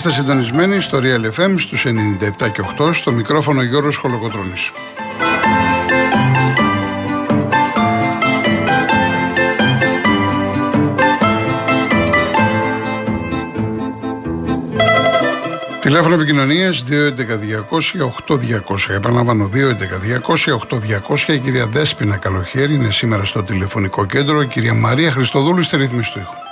Είστε συντονισμένοι στο Real FM στους 97 και 8 στο μικρόφωνο Γιώργος Χολοκοτρώνης. Τηλέφωνο επικοινωνίας 211-200-8200. Επαναλαμβάνω 211-200-8200. Η κυρία Δέσπινα Καλοχέρη είναι σήμερα στο τηλεφωνικό κέντρο. Η κυρία Μαρία Χριστοδούλου στη ρύθμιση του ήχου.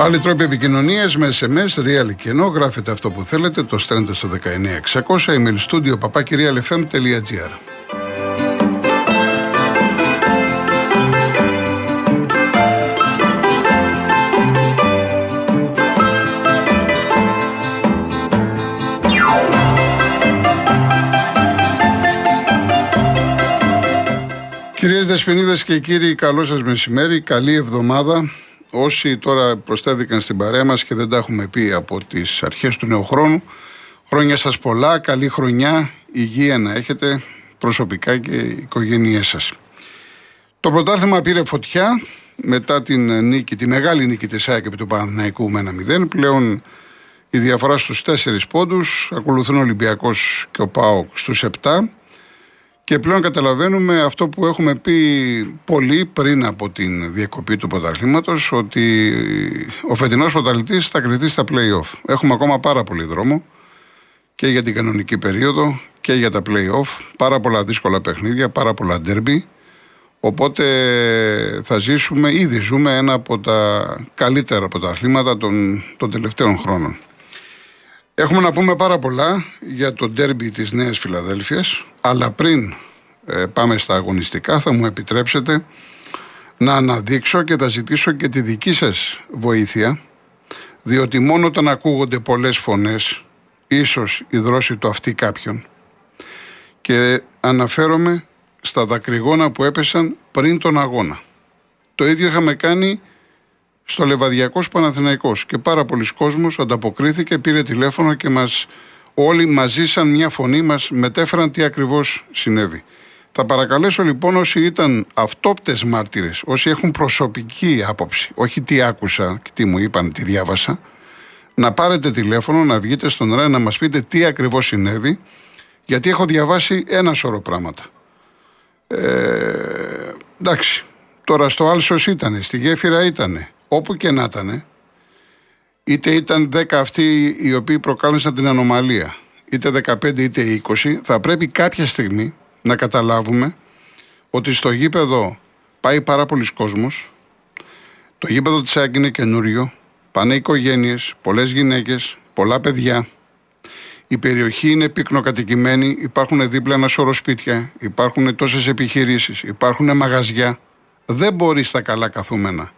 Άλλοι τρόποι επικοινωνίας με SMS, real και ενώ γράφετε αυτό που θέλετε, το στέλνετε στο 19600 email studio papakirialfm.gr. Κυρίες Δεσποινίδες και κύριοι, καλό σας μεσημέρι, καλή εβδομάδα. Όσοι τώρα προστέθηκαν στην παρέα μας και δεν τα έχουμε πει από τις αρχές του νέου χρόνου, χρόνια σας πολλά, καλή χρονιά, υγεία να έχετε προσωπικά και οι οικογένειές σας. Το πρωτάθλημα πήρε φωτιά μετά την νίκη, τη μεγάλη νίκη της ΑΕΚ επί του Παναθηναϊκού με ένα 0. Πλέον η διαφορά στους 4 πόντους, ακολουθούν ο Ολυμπιακός και ο ΠΑΟΚ στους 7. Και πλέον καταλαβαίνουμε αυτό που έχουμε πει πολύ πριν από την διακοπή του πρωταθλήματος, ότι ο φετινός πρωταθλητής θα κριθεί στα playoff. Έχουμε ακόμα πάρα πολύ δρόμο και για την κανονική περίοδο και για τα playoff. Πάρα πολλά δύσκολα παιχνίδια, πάρα πολλά ντέρμπι. Οπότε θα ζήσουμε, ήδη ζούμε ένα από τα καλύτερα πρωταθλήματα των, των τελευταίων χρόνων. Έχουμε να πούμε πάρα πολλά για το ντέρμπι της Νέας Φιλαδέλφειας, αλλά πριν ε, πάμε στα αγωνιστικά θα μου επιτρέψετε να αναδείξω και θα ζητήσω και τη δική σας βοήθεια, διότι μόνο όταν ακούγονται πολλές φωνές, ίσως η δρόση του αυτή κάποιον, και αναφέρομαι στα δακρυγόνα που έπεσαν πριν τον αγώνα. Το ίδιο είχαμε κάνει στο Λεβαδιακός Παναθηναϊκός και πάρα πολλοί κόσμος ανταποκρίθηκε, πήρε τηλέφωνο και μας όλοι μαζί σαν μια φωνή μας μετέφεραν τι ακριβώς συνέβη. Θα παρακαλέσω λοιπόν όσοι ήταν αυτόπτες μάρτυρες, όσοι έχουν προσωπική άποψη, όχι τι άκουσα και τι μου είπαν, τι διάβασα, να πάρετε τηλέφωνο, να βγείτε στον ΡΑΕ να μας πείτε τι ακριβώς συνέβη, γιατί έχω διαβάσει ένα σώρο πράγματα. Ε, εντάξει, τώρα στο Άλσος ήτανε, στη Γέφυρα ήτανε, όπου και να ήταν, είτε ήταν 10 αυτοί οι οποίοι προκάλεσαν την ανομαλία, είτε 15 είτε 20, θα πρέπει κάποια στιγμή να καταλάβουμε ότι στο γήπεδο πάει πάρα πολλοί κόσμος, το γήπεδο της ΑΕΚ είναι καινούριο, πάνε οικογένειες, πολλές γυναίκες, πολλά παιδιά, η περιοχή είναι πυκνοκατοικημένη, υπάρχουν δίπλα ένα σώρο σπίτια, υπάρχουν τόσες επιχειρήσεις, υπάρχουν μαγαζιά. Δεν μπορεί στα καλά καθούμενα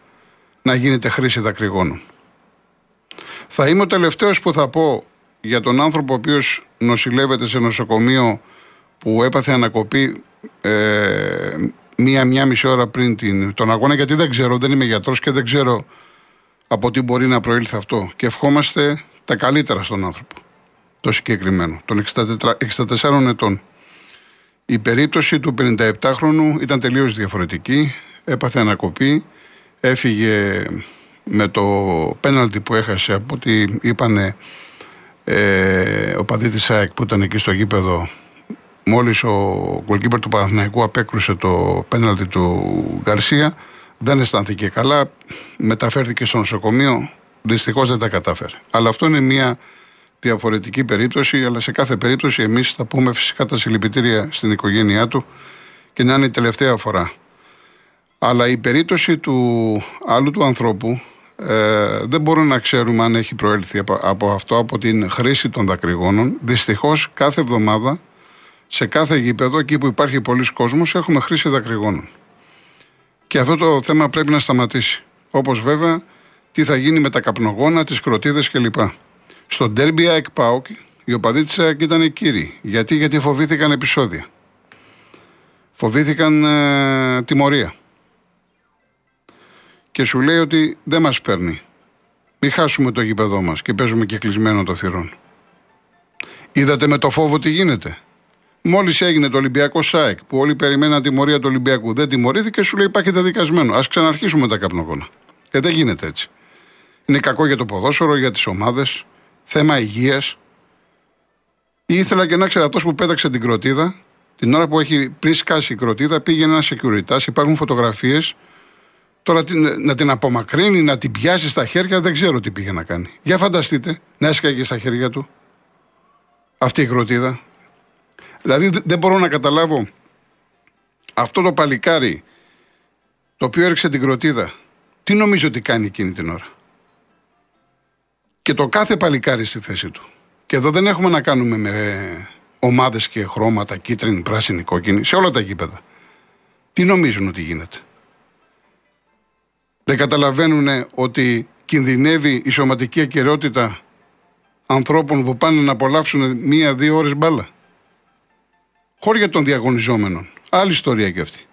να γίνεται χρήση δακρυγόνων. Θα είμαι ο τελευταίος που θα πω για τον άνθρωπο ο οποίος νοσηλεύεται σε νοσοκομείο που έπαθε ανακοπή ε, μία-μία μισή ώρα πριν την, τον αγώνα, γιατί δεν ξέρω, δεν είμαι γιατρός και δεν ξέρω από τι μπορεί να προήλθε αυτό. Και ευχόμαστε τα καλύτερα στον άνθρωπο, το συγκεκριμένο, των 64 ετών. Η περίπτωση του 57χρονου ήταν τελείως διαφορετική, έπαθε ανακοπή, έφυγε με το πέναλτι που έχασε από ό,τι είπανε ε, ο παδί της ΑΕΚ που ήταν εκεί στο γήπεδο Μόλις ο γκολκίπερ του Παναθηναϊκού απέκρουσε το πέναλτι του Γκαρσία, δεν αισθάνθηκε καλά, μεταφέρθηκε στο νοσοκομείο. Δυστυχώς δεν τα κατάφερε. Αλλά αυτό είναι μια διαφορετική περίπτωση, αλλά σε κάθε περίπτωση εμείς θα πούμε φυσικά τα συλληπιτήρια στην οικογένειά του και να είναι η τελευταία φορά. Αλλά η περίπτωση του άλλου του ανθρώπου ε, δεν μπορούμε να ξέρουμε αν έχει προέλθει από, από αυτό, από την χρήση των δακρυγόνων. Δυστυχώς κάθε εβδομάδα σε κάθε γήπεδο, εκεί που υπάρχει πολλοί κόσμος, έχουμε χρήση δακρυγόνων. Και αυτό το θέμα πρέπει να σταματήσει. Όπως βέβαια τι θα γίνει με τα καπνογόνα, τις κροτίδες κλπ. Στο ντέρμπι ΑΕΚ ΠΑΟΚ, οι οπαδοί της ΑΕΚ ήταν κύριοι. Γιατί, γιατί φοβήθηκαν επεισόδια. Φοβήθηκαν ε, τιμωρία. Και σου λέει ότι δεν μας παίρνει. Μην χάσουμε το γήπεδό μας και παίζουμε και κλεισμένο το θυρών. Είδατε με το φόβο τι γίνεται. Μόλις έγινε το Ολυμπιακό ΣΑΕΚ, που όλοι περιμέναν τιμωρία του Ολυμπιακού, δεν τιμωρήθηκε, σου λέει υπάρχει δεδικασμένο. Α ξαναρχίσουμε τα καπνογόνα. Και δεν γίνεται έτσι. Είναι κακό για το ποδόσφαιρο, για τις ομάδες, θέμα υγείας. Ήθελα και να ξέρω αυτό που πέταξε την κροτίδα, την ώρα που έχει πριν σκάσει η κροτίδα, πήγαινε ένα security. Υπάρχουν φωτογραφίες. Τώρα να την απομακρύνει, να την πιάσει στα χέρια, δεν ξέρω τι πήγε να κάνει. Για φανταστείτε, να έσκαγε στα χέρια του αυτή η κροτίδα. Δηλαδή δεν μπορώ να καταλάβω αυτό το παλικάρι το οποίο έριξε την κροτίδα, τι νομίζω ότι κάνει εκείνη την ώρα. Και το κάθε παλικάρι στη θέση του. Και εδώ δεν έχουμε να κάνουμε με ομάδες και χρώματα, κίτρινη, πράσινη, κόκκινη, σε όλα τα γήπεδα. Τι νομίζουν ότι γίνεται. Δεν καταλαβαίνουν ότι κινδυνεύει η σωματική ακαιρεότητα ανθρώπων που πάνε να απολαύσουν μία-δύο ώρες μπάλα; Χώρια των διαγωνιζόμενων. Άλλη ιστορία και αυτή.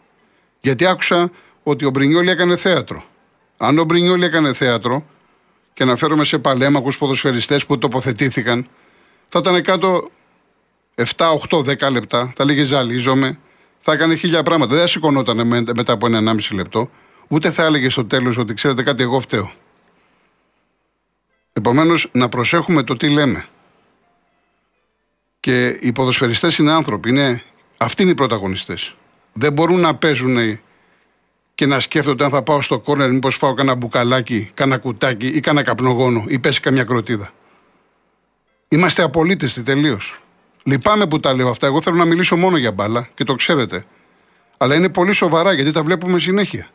Γιατί άκουσα ότι ο Μπρινιόλη έκανε θέατρο. Αν ο Μπρινιόλη έκανε θέατρο, και αναφέρομαι σε παλέμαχους ποδοσφαιριστές που τοποθετήθηκαν, θα ήταν κάτω 7, 8, 10 λεπτά, θα λέγε ζαλίζομαι, θα έκανε χίλια πράγματα. Δεν θα σηκωνόταν μετά από ένα 1,5 λεπτό, ούτε θα έλεγε στο τέλος ότι ξέρετε κάτι, εγώ φταίω. Επομένως, να προσέχουμε το τι λέμε. Και οι ποδοσφαιριστές είναι άνθρωποι. Είναι, αυτοί είναι οι πρωταγωνιστές. Δεν μπορούν να παίζουν και να σκέφτονται αν θα πάω στο κόρνερ, μήπως φάω κανένα μπουκαλάκι, κανένα κουτάκι ή κανένα καπνογόνο ή πέσει καμιά κροτίδα. Είμαστε απολύτες τελείως. Λυπάμαι που τα λέω αυτά. Εγώ θέλω να μιλήσω μόνο για μπάλα και το ξέρετε. Αλλά είναι πολύ σοβαρά γιατί τα βλέπουμε συνέχεια.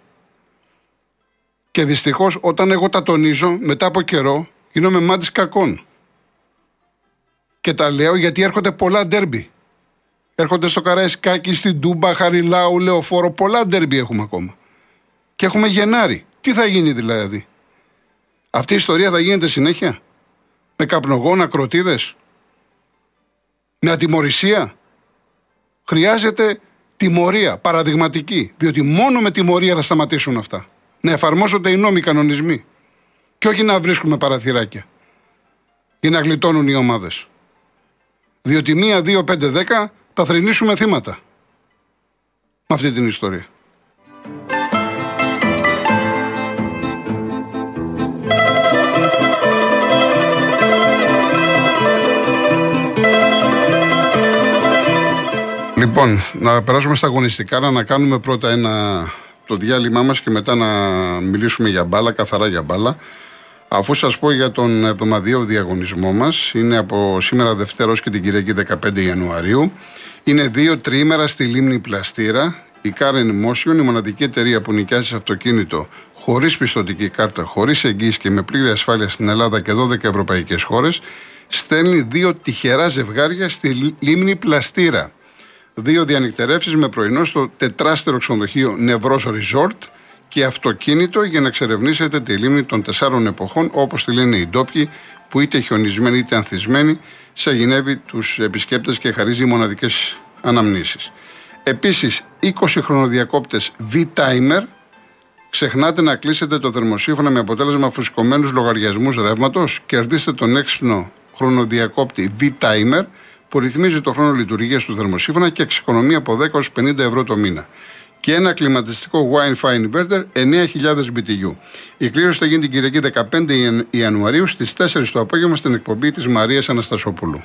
Και δυστυχώς όταν εγώ τα τονίζω, μετά από καιρό, γίνομαι μάτι κακών. Και τα λέω γιατί έρχονται πολλά ντέρμπι. Έρχονται στο Καραϊσκάκι, στην Τούμπα, Χαριλάου, Λεωφόρο. Πολλά ντέρμπι έχουμε ακόμα. Και έχουμε Γενάρη. Τι θα γίνει δηλαδή; Αυτή η ιστορία θα γίνεται συνέχεια; Με καπνογόνα, κροτίδε. Με ατιμορρησία; Χρειάζεται τιμωρία, παραδειγματική. Διότι μόνο με τιμωρία θα σταματήσουν αυτά. Να εφαρμόζονται οι νόμοι κανονισμοί. Και όχι να βρίσκουμε παραθυράκια. Για να γλιτώνουν οι ομάδες. Διότι μία, δύο, πέντε, δέκα θα θρυνήσουμε θύματα. Με αυτή την ιστορία. Λοιπόν, να περάσουμε στα αγωνιστικά, να κάνουμε πρώτα ένα, το διάλειμμά μας και μετά να μιλήσουμε για μπάλα, καθαρά για μπάλα. Αφού σας πω για τον εβδομαδιαίο διαγωνισμό μας, είναι από σήμερα Δευτέρα και την Κυριακή 15 Ιανουαρίου. Είναι δύο τριήμερα στη λίμνη Πλαστήρα. Η Karen Motion, η μοναδική εταιρεία που νοικιάζει αυτοκίνητο χωρίς πιστοτική κάρτα, χωρίς εγγύηση και με πλήρη ασφάλεια στην Ελλάδα και 12 ευρωπαϊκές χώρες, στέλνει δύο τυχερά ζευγάρια στη λίμνη Πλαστήρα. Δύο διανυκτερεύσεις με πρωινό στο τετράστερο ξενοδοχείο Νευρός Resort και αυτοκίνητο για να εξερευνήσετε τη λίμνη των τεσσάρων εποχών, όπως τη λένε οι ντόπιοι, που είτε χιονισμένοι είτε ανθισμένοι, σαγηνεύει τους επισκέπτες και χαρίζει μοναδικές αναμνήσεις. Επίσης, 20 χρονοδιακόπτες V-Timer. Ξεχνάτε να κλείσετε το θερμοσύφωνα με αποτέλεσμα φουσκωμένους λογαριασμούς ρεύματος. Κερδίστε τον έξυπνο χρονοδιακόπτη V-Timer που ρυθμίζει το χρόνο λειτουργίας του θερμοσύφωνα και εξοικονομεί από 10 50 ευρώ το μήνα και ένα κλιματιστικό Wine Fine Inverter 9.000 BTU. Η κλήρωση θα γίνει την Κυριακή 15 Ιανουαρίου στις 4 το απόγευμα στην εκπομπή της Μαρίας Αναστασόπουλου.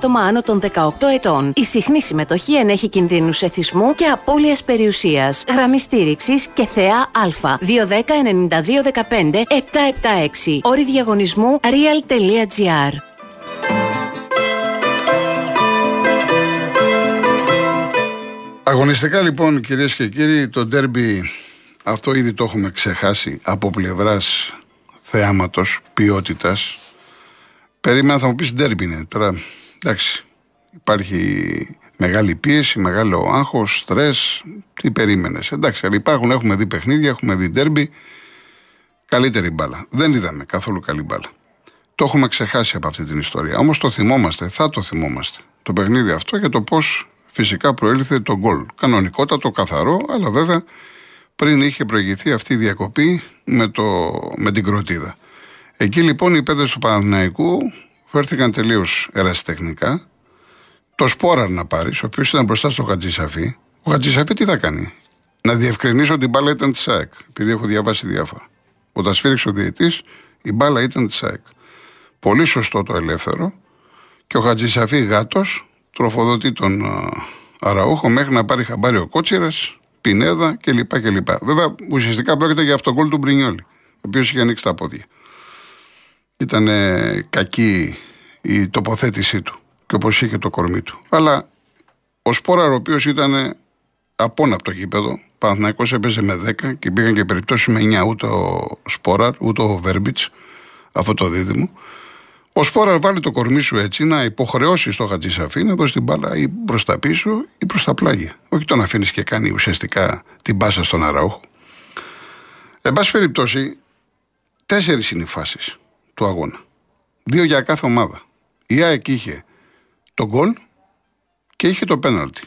άτομα άνω των 18 ετών. Η συχνή συμμετοχή ενέχει κινδύνους εθισμού και απώλειας περιουσίας. Γραμμή στήριξης και θεά Α. 210-9215-776. Όρη διαγωνισμού real.gr. Αγωνιστικά λοιπόν κυρίες και κύριοι το ντέρμπι αυτό ήδη το έχουμε ξεχάσει από πλευράς θεάματος, ποιότητας Περίμενα θα μου πεις ντέρμπι είναι τώρα Εντάξει, υπάρχει Μεγάλη πίεση, μεγάλο άγχος, στρες. Τι περίμενες. Εντάξει, αλλά υπάρχουν, έχουμε δει παιχνίδια, έχουμε δει ντέρμπι. Καλύτερη μπάλα. Δεν είδαμε καθόλου καλή μπάλα. Το έχουμε ξεχάσει από αυτή την ιστορία. Όμως το θυμόμαστε, θα το θυμόμαστε. Το παιχνίδι αυτό και το πώς φυσικά προήλθε το γκολ. Κανονικότατο, καθαρό, αλλά βέβαια πριν είχε προηγηθεί αυτή η διακοπή με, το, με την κροτίδα. Εκεί λοιπόν οι παίδε του Παναθηναϊκού φέρθηκαν τελείως ερασιτεχνικά. Το Σπόραρ να πάρεις, ο οποίος ήταν μπροστά στο Χατζησαφή. Ο Χατζησαφή τι θα κάνει, Να διευκρινίσω ότι η μπάλα ήταν της ΑΕΚ, επειδή έχω διαβάσει διάφορα. Όταν σφίριξε ο διαιτή, η μπάλα ήταν της ΑΕΚ. Πολύ σωστό το ελεύθερο. Και ο Χατζησαφή γάτος τροφοδοτεί τον Αραούχο μέχρι να πάρει χαμπάρι ο Κότσιρας, Πινέδα κλπ. Βέβαια, ουσιαστικά πρόκειται για αυτόν γκολ του Μπρινιόλη, ο οποίος είχε ανοίξει τα πόδια. Ήταν κακή η τοποθέτησή του και όπως είχε το κορμί του. Αλλά ο Σπόρα, ο οποίος ήταν απόναπτο γήπεδο, Παναθυναϊκό έπαιζε με 10 και πήγαν και περιπτώσεις με 9 ούτε ο Σπόραρ ούτε ο Βέρμπιτς, αυτό το δίδυμο. Ο Σπόραρ βάλει το κορμί σου έτσι να υποχρεώσεις το Χατζησαφή να δώσει την μπάλα ή προς τα πίσω ή προς τα πλάγια. Όχι τον αφήνεις και κάνει ουσιαστικά την μπάσα στον Αραούχο. Εν πάση περιπτώσει, τέσσερις είναι οι φάσεις του αγώνα. Δύο για κάθε ομάδα. Η ΑΕΚ είχε το γκολ και είχε το πέναλτι.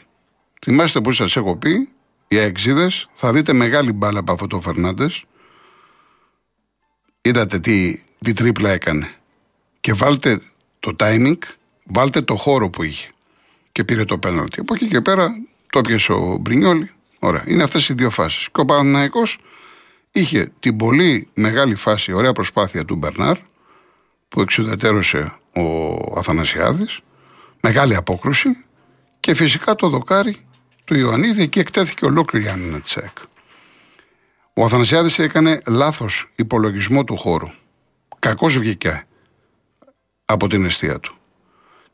Θυμάστε που σας έχω πει, οι αεξίδες θα δείτε μεγάλη μπάλα από αυτό το Φερνάντες. Είδατε τι, τι τρίπλα έκανε. Και βάλτε το timing, βάλτε το χώρο που είχε. Και πήρε το πέναλτι. Από εκεί και πέρα το πιασε ο Μπρινιόλη. Ωραία. Είναι αυτές οι δύο φάσεις. Και ο Παναναϊκός είχε την πολύ μεγάλη φάση, ωραία προσπάθεια του Μπερνάρ, που εξουδετερώσε ο Αθανασιάδης, μεγάλη απόκρουση και φυσικά το δοκάρι του Ιωαννίδη, εκεί εκτέθηκε ολόκληρη η άμυνα τη ΑΕΚ. Ο Αθανασιάδης έκανε λάθος υπολογισμό του χώρου. Κακώς βγήκε από την αιστεία του.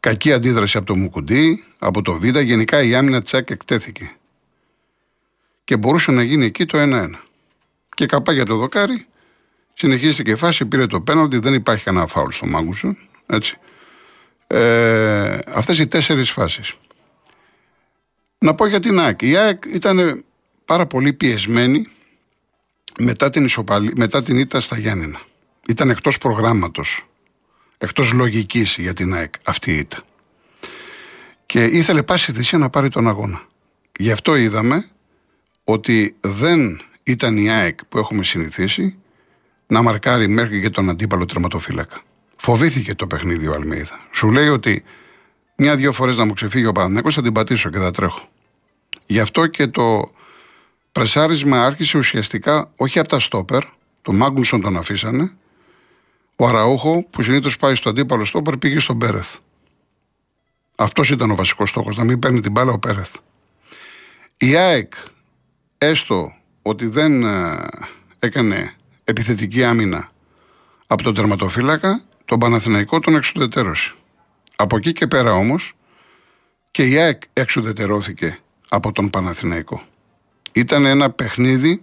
Κακή αντίδραση από το Μουκουντή, από το Βίδα, γενικά η άμυνα τη ΑΕΚ εκτέθηκε. Και μπορούσε να γίνει εκεί το 1-1. Και καπά για το δοκάρι, συνεχίστηκε η φάση, πήρε το πέναλτι, δεν υπάρχει κανένα φάουλ στο Μάγκουσον. Έτσι. Ε, αυτές οι τέσσερις φάσεις. Να πω για την ΑΕΚ. Η ΑΕΚ ήταν πάρα πολύ πιεσμένη μετά την, ισοπαλή, μετά την ήττα στα Γιάννηνα. Ήταν εκτός προγράμματος, εκτός λογικής για την ΑΕΚ αυτή η ήττα. Και ήθελε πάση θυσία να πάρει τον αγώνα. Γι' αυτό είδαμε ότι δεν ήταν η ΑΕΚ που έχουμε συνηθίσει να μαρκάρει μέχρι και τον αντίπαλο τερματοφύλακα. Φοβήθηκε το παιχνίδι ο Αλμίδα. Σου λέει ότι μια-δυο φορές να μου ξεφύγει ο Παναθηναϊκός θα την πατήσω και θα τρέχω. Γι' αυτό και το πρεσάρισμα άρχισε ουσιαστικά όχι από τα στόπερ, τον Μάγκουνσον τον αφήσανε, ο Αραούχο που συνήθως πάει στο αντίπαλο στόπερ πήγε στον Πέρεθ. Αυτός ήταν ο βασικός στόχος, να μην παίρνει την μπάλα ο Πέρεθ. Η ΑΕΚ, έστω ότι δεν ε, έκανε επιθετική άμυνα από τον τερματοφύλακα, τον Παναθηναϊκό τον εξουδετερώσει. Από εκεί και πέρα όμως και η ΑΕΚ εξουδετερώθηκε από τον Παναθηναϊκό. Ήταν ένα παιχνίδι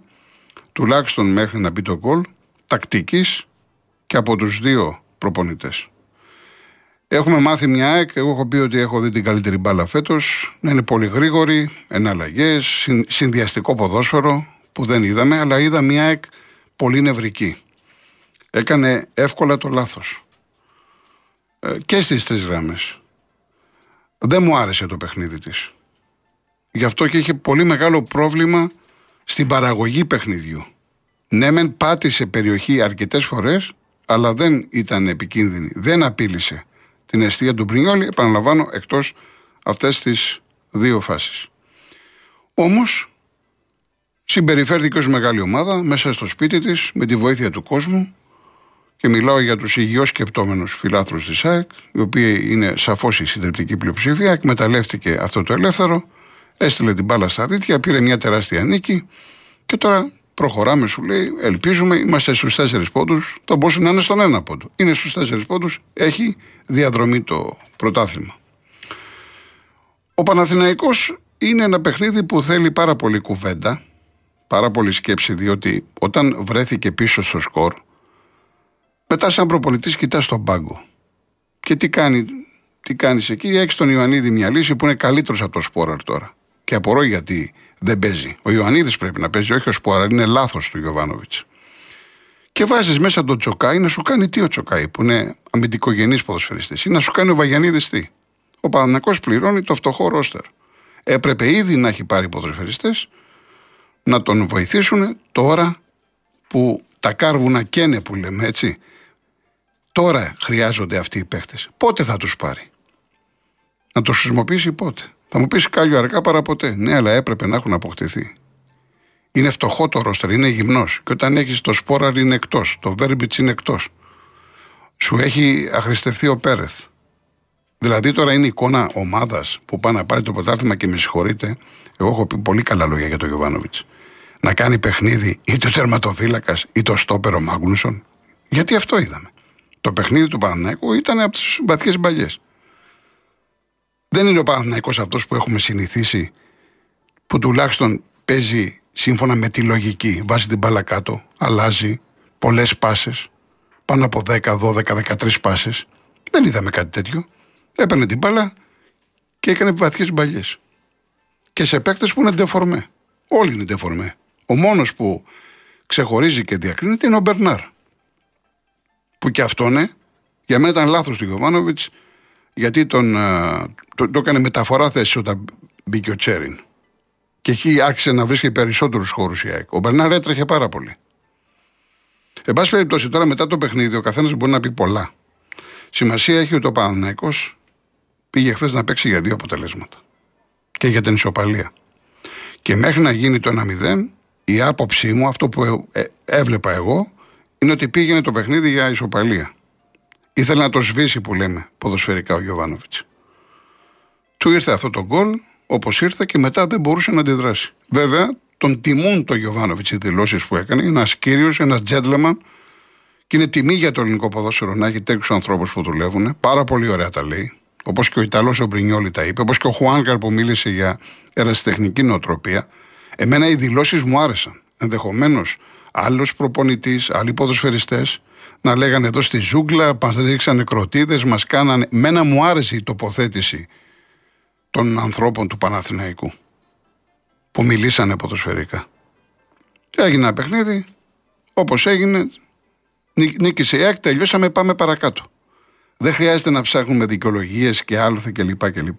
τουλάχιστον μέχρι να μπει το γκολ τακτικής και από τους δύο προπονητές. Έχουμε μάθει μια ΑΕΚ, εγώ έχω πει ότι έχω δει την καλύτερη μπάλα φέτος, να είναι πολύ γρήγορη, εναλλαγές, συνδυαστικό ποδόσφαιρο που δεν είδαμε, αλλά είδα μια ΑΕΚ πολύ νευρική. Έκανε εύκολα το λάθος. Ε, και στις τρεις γράμμες. Δεν μου άρεσε το παιχνίδι της. Γι' αυτό και είχε πολύ μεγάλο πρόβλημα στην παραγωγή παιχνιδιού. Ναι, μεν πάτησε περιοχή αρκετές φορές, αλλά δεν ήταν επικίνδυνη. Δεν απείλησε την αιστεία του Μπρινιόλη, επαναλαμβάνω, εκτός αυτές τις δύο φάσεις. Όμως, συμπεριφέρθηκε ως μεγάλη ομάδα μέσα στο σπίτι της, με τη βοήθεια του κόσμου, και μιλάω για τους υγιώς σκεπτόμενους φιλάθρου της ΑΕΚ, οι οποίοι είναι σαφώς η συντριπτική πλειοψηφία, εκμεταλλεύτηκε αυτό το ελεύθερο, έστειλε την μπάλα στα δίκτυα, πήρε μια τεράστια νίκη και τώρα προχωράμε, σου λέει, ελπίζουμε, είμαστε στους τέσσερις πόντους. Το μπορούσε να είναι στον ένα πόντο. Είναι στους τέσσερις πόντους, έχει διαδρομή το πρωτάθλημα. Ο Παναθηναϊκός είναι ένα παιχνίδι που θέλει πάρα πολύ κουβέντα, πάρα πολύ σκέψη, διότι όταν βρέθηκε πίσω στο σκορ, μετά, σαν προπολιτή, κοιτάς τον πάγκο. Και τι κάνει τι κάνεις εκεί, έχει τον Ιωαννίδη μια λύση που είναι καλύτερος από το Σπόραρ τώρα. Και απορώ γιατί δεν παίζει. Ο Ιωαννίδης πρέπει να παίζει, όχι ο Σπόραρ. Είναι λάθος του Γιωβάνοβιτς. Και βάζεις μέσα τον Τσοκάη να σου κάνει τι ο Τσοκάη, που είναι αμυντικογενή ποδοσφαιριστής, ή να σου κάνει ο Βαγιανίδης τι. Ο Πανανακό πληρώνει το φτωχό ρόστερ. Έπρεπε ήδη να έχει πάρει ποδοσφαιριστές να τον βοηθήσουν τώρα που τα κάρβουνα καίνε που λέμε έτσι. Τώρα χρειάζονται αυτοί οι παίχτες. Πότε θα τους πάρει; Να το χρησιμοποιήσει πότε; Θα μου πεις κάλιο αργά παρά ποτέ. Ναι, αλλά έπρεπε να έχουν αποκτηθεί. Είναι φτωχό το ρόστερ, είναι γυμνός. Και όταν έχεις το Σπόραρ είναι εκτός. Το Βέρμπιτς είναι εκτός. Σου έχει αχρηστευτεί ο Πέρεθ. Δηλαδή τώρα είναι εικόνα ομάδας που πάει να πάρει το πρωτάθλημα και με συγχωρείτε. Εγώ έχω πει πολύ καλά λόγια για τον Γιωβάνοβιτς. Να κάνει παιχνίδι είτε ο τερματοφύλακας είτε ο στόπερο Μάγνουσον. Γιατί αυτό είδαμε. Το παιχνίδι του Παναθηναϊκού ήταν από τις βαθιέ μπαλιέ. Δεν είναι ο Παναθηναϊκός αυτός που έχουμε συνηθίσει, που τουλάχιστον παίζει σύμφωνα με τη λογική. Βάζει την μπάλα κάτω, αλλάζει πολλές πάσες, πάνω από 10, 12, 13 πάσες. Δεν είδαμε κάτι τέτοιο. Έπαιρνε την μπάλα και έκανε βαθιέ μπαλιέ. Και σε παίκτες που είναι ντεφορμέ. Όλοι είναι ντεφορμέ. Ο μόνος που ξεχωρίζει και διακρίνεται είναι ο Μπερνάρ. Που και αυτό είναι, για μένα ήταν λάθος του Γιωβάνοβιτς, γιατί τον, το, το έκανε μεταφορά θέση όταν μπήκε ο Τσέριν. Και εκεί άρχισε να βρίσκει περισσότερους χώρους η ΑΕΚ. Ο Μπερνάρ έτρεχε πάρα πολύ. Εν πάση περιπτώσει, τώρα μετά το παιχνίδι, ο καθένας μπορεί να πει πολλά. Σημασία έχει ότι ο Παναναϊκό πήγε χθες να παίξει για δύο αποτελέσματα. Και για την ισοπαλία. Και μέχρι να γίνει το 1-0, η άποψή μου, αυτό που ε, έβλεπα εγώ, είναι ότι πήγαινε το παιχνίδι για ισοπαλία. Ήθελε να το σβήσει που λέμε ποδοσφαιρικά ο Γιωβάνοβιτς. Του ήρθε αυτό το γκολ, όπως ήρθε και μετά δεν μπορούσε να αντιδράσει. Βέβαια, τον τιμούν το Γιωβάνοβιτς οι δηλώσεις που έκανε. Είναι ένας κύριος, ένας gentleman και είναι τιμή για το ελληνικό ποδόσφαιρο να έχει τέτοιους ανθρώπους που δουλεύουν. Πάρα πολύ ωραία τα λέει. Όπως και ο Ιταλός ο Μπρινιόλη τα είπε, όπως και ο Χουάνκαρ που μίλησε για ερασιτεχνική νοοτροπία. Εμένα οι δηλώσεις μου άρεσαν. Ενδεχομένως άλλος προπονητής, άλλοι ποδοσφαιριστές να λέγανε εδώ στη ζούγκλα, μας ρίξανε κροτίδε, μας κάνανε. Μένα μου άρεσε η τοποθέτηση των ανθρώπων του Παναθηναϊκού που μιλήσανε ποδοσφαιρικά. Έγινε ένα παιχνίδι, όπως έγινε, νίκησε η ΑΕΚ, τελειώσαμε, πάμε παρακάτω. Δεν χρειάζεται να ψάχνουμε δικαιολογίες και άλοθε κλπ. κλπ.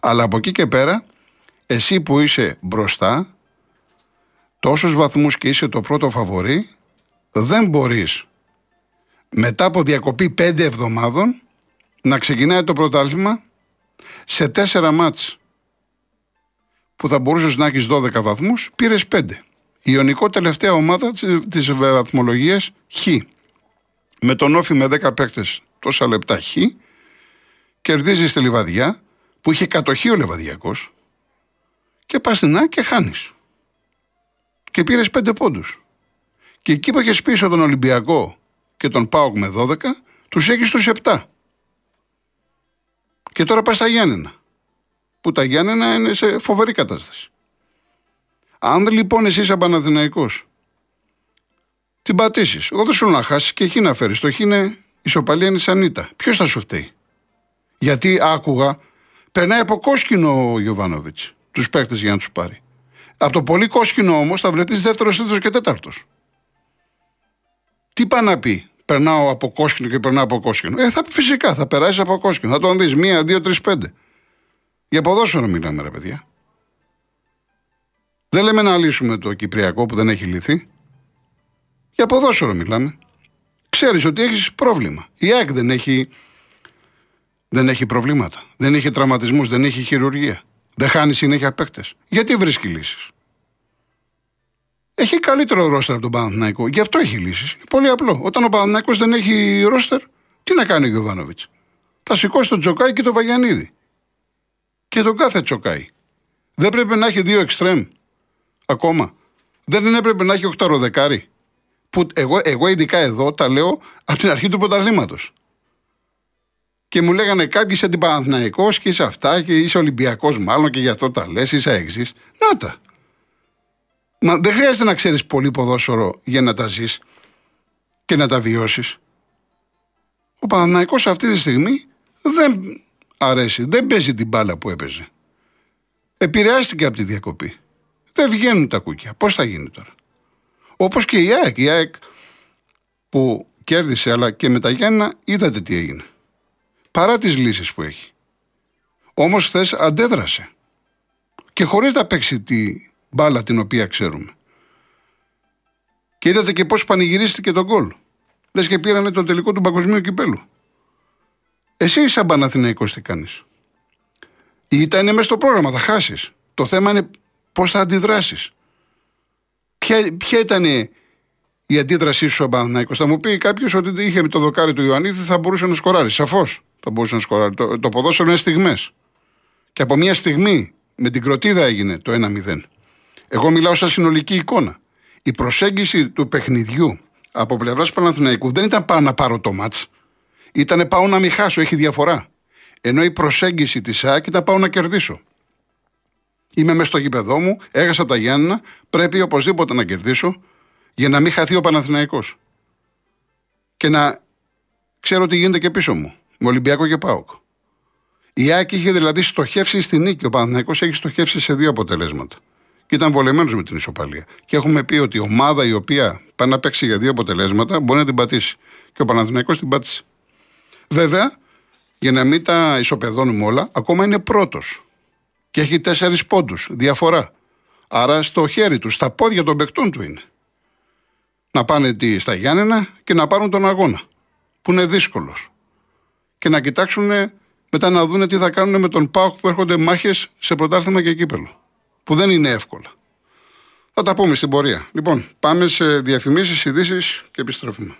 Αλλά από εκεί και πέρα, εσύ που είσαι μπροστά, τόσους βαθμούς και είσαι το πρώτο φαβορή, δεν μπορείς μετά από διακοπή πέντε εβδομάδων να ξεκινάει το πρωτάθλημα σε τέσσερα μάτς που θα μπορούσες να έχεις 12 βαθμούς, πήρες 5. Η Ιωνικό τελευταία ομάδα της βαθμολογίας Χ. Με τον Όφη με 10 παίκτες τόσα λεπτά Χ. Κερδίζεις τη Λιβαδιά που είχε κατοχή ο Λεβαδιακός και πας στην Α και χάνεις. Και πήρες 5 πόντους. Και εκεί που έχεις πίσω τον Ολυμπιακό και τον Πάοκ με 12, τους έχεις τους 7. Και τώρα πας στα Γιάννενα. Που τα Γιάννενα είναι σε φοβερή κατάσταση. Αν λοιπόν εσύ είσαι Παναθηναϊκός, την πατήσεις. Εγώ δεν σου να χάσεις και εκεί να φέρεις. Το χ είναι ισοπαλία είναι σανίτα. Ποιος θα σου φταίει; Γιατί άκουγα, περνάει από κόσκινο ο Γιωβάνοβιτς τους παίκτες για να τους πάρει. Από το πολύ κόσκινο όμως θα βρεθείς δεύτερος, τρίτος και τέταρτος. Τι πάει να πει, Περνάω από κόσκινο και περνάω από κόσκινο. Ε, θα φυσικά θα περάσεις από κόσκινο. Θα τον δεις μία, δύο, τρεις, πέντε. Για ποδόσφαιρο μιλάμε, ρε παιδιά. Δεν λέμε να λύσουμε το Κυπριακό που δεν έχει λυθεί. Για ποδόσφαιρο μιλάμε. Ξέρεις ότι έχεις πρόβλημα. Η ΑΕΚ δεν έχει, δεν έχει προβλήματα. Δεν έχει τραυματισμούς, δεν έχει χειρουργία. Δεν χάνει συνέχεια παίκτες. Γιατί βρίσκει λύσεις; Έχει καλύτερο ρόστερ από τον Παναθηναϊκό. Γι' αυτό έχει λύσεις. Είναι πολύ απλό. Όταν ο Παναθηναϊκός δεν έχει ρόστερ, τι να κάνει ο Γιωβάνοβιτς; Θα σηκώσει τον Τσοκάη και τον Βαγιανίδη. Και τον κάθε Τσοκάη. Δεν πρέπει να έχει δύο εξτρέμ. Ακόμα. Δεν έπρεπε να έχει οχταροδεκάρι. Που εγώ, εγώ ειδικά εδώ τα λέω από την αρχή του πρωταθλήματος. Και μου λέγανε κάποιοι είσαι αντιπαναθηναϊκό και είσαι αυτά και είσαι Ολυμπιακός μάλλον και γι' αυτό τα λες, είσαι έξις. Να τα. Μα δεν χρειάζεται να ξέρεις πολύ ποδόσφαιρο για να τα ζεις και να τα βιώσεις. Ο Παναναϊκός αυτή τη στιγμή δεν, αρέσει. Δεν παίζει την μπάλα που έπαιζε. Επηρεάστηκε από τη διακοπή. Δεν βγαίνουν τα κούκια. Πώς θα γίνει τώρα; Όπως και η ΑΕΚ. Η ΑΕΚ που κέρδισε, αλλά και με τα Γιάννα είδατε τι έγινε. Παρά τις λύσεις που έχει. Όμως χθες αντέδρασε. Και χωρίς να παίξει τη μπάλα την οποία ξέρουμε. Και είδατε και πώς πανηγυρίστηκε τον γκολ. Λες και πήρανε το τελικό του παγκοσμίου κυπέλου. Εσύ σαν Παναθηναϊκός τι κάνεις. Η ήττα είναι μέσα στο πρόγραμμα, θα χάσεις. Το θέμα είναι πώς θα αντιδράσεις. Ποια, ποια ήταν η αντίδρασή σου ο Παναθηναϊκός; Θα μου πει κάποιος ότι είχε με το δοκάρι του Ιωαννίδη θα μπορούσε να σκοράρει. Σαφώς θα μπορούσε να σκοράρει. Το, το ποδόσφαιρο είναι στιγμές. Και από μια στιγμή με την κροτίδα έγινε το 1-0. Εγώ μιλάω σαν συνολική εικόνα. Η προσέγγιση του παιχνιδιού από πλευράς Παναθηναϊκού δεν ήταν πάω να πάρω το μάτς. Ήταν πάω να μην χάσω, έχει διαφορά. Ενώ η προσέγγιση της ΣΑΚ ήταν πάω να κερδίσω. Είμαι μέσα στο γήπεδό μου, έχασα τα Γιάννα, πρέπει οπωσδήποτε να κερδίσω για να μην χαθεί ο Παναθηναϊκός. Και να ξέρω τι γίνεται και πίσω μου. Με Ολυμπιακό και Πάοκ. Η ΑΕΚ είχε δηλαδή στοχεύσει στη νίκη. Ο Παναθηναϊκός έχει στοχεύσει σε δύο αποτελέσματα. Και ήταν βολεμένος με την ισοπαλία. Και έχουμε πει ότι η ομάδα η οποία πάει να παίξει για δύο αποτελέσματα μπορεί να την πατήσει. Και ο Παναθηναϊκός την πάτησε. Βέβαια, για να μην τα ισοπεδώνουμε όλα, ακόμα είναι πρώτος. Και έχει τέσσερις πόντους. Διαφορά. Άρα στο χέρι του, στα πόδια των παικτών του είναι. Να πάνε στα Γιάννενα και να πάρουν τον αγώνα. Που είναι δύσκολος. Και να κοιτάξουν μετά να δουν τι θα κάνουν με τον Πάοκ που έρχονται μάχες σε πρωτάθλημα και κύπελο. Που δεν είναι εύκολα. Θα τα πούμε στην πορεία. Λοιπόν, πάμε σε διαφημίσεις, ειδήσεις και επιστρέφουμε.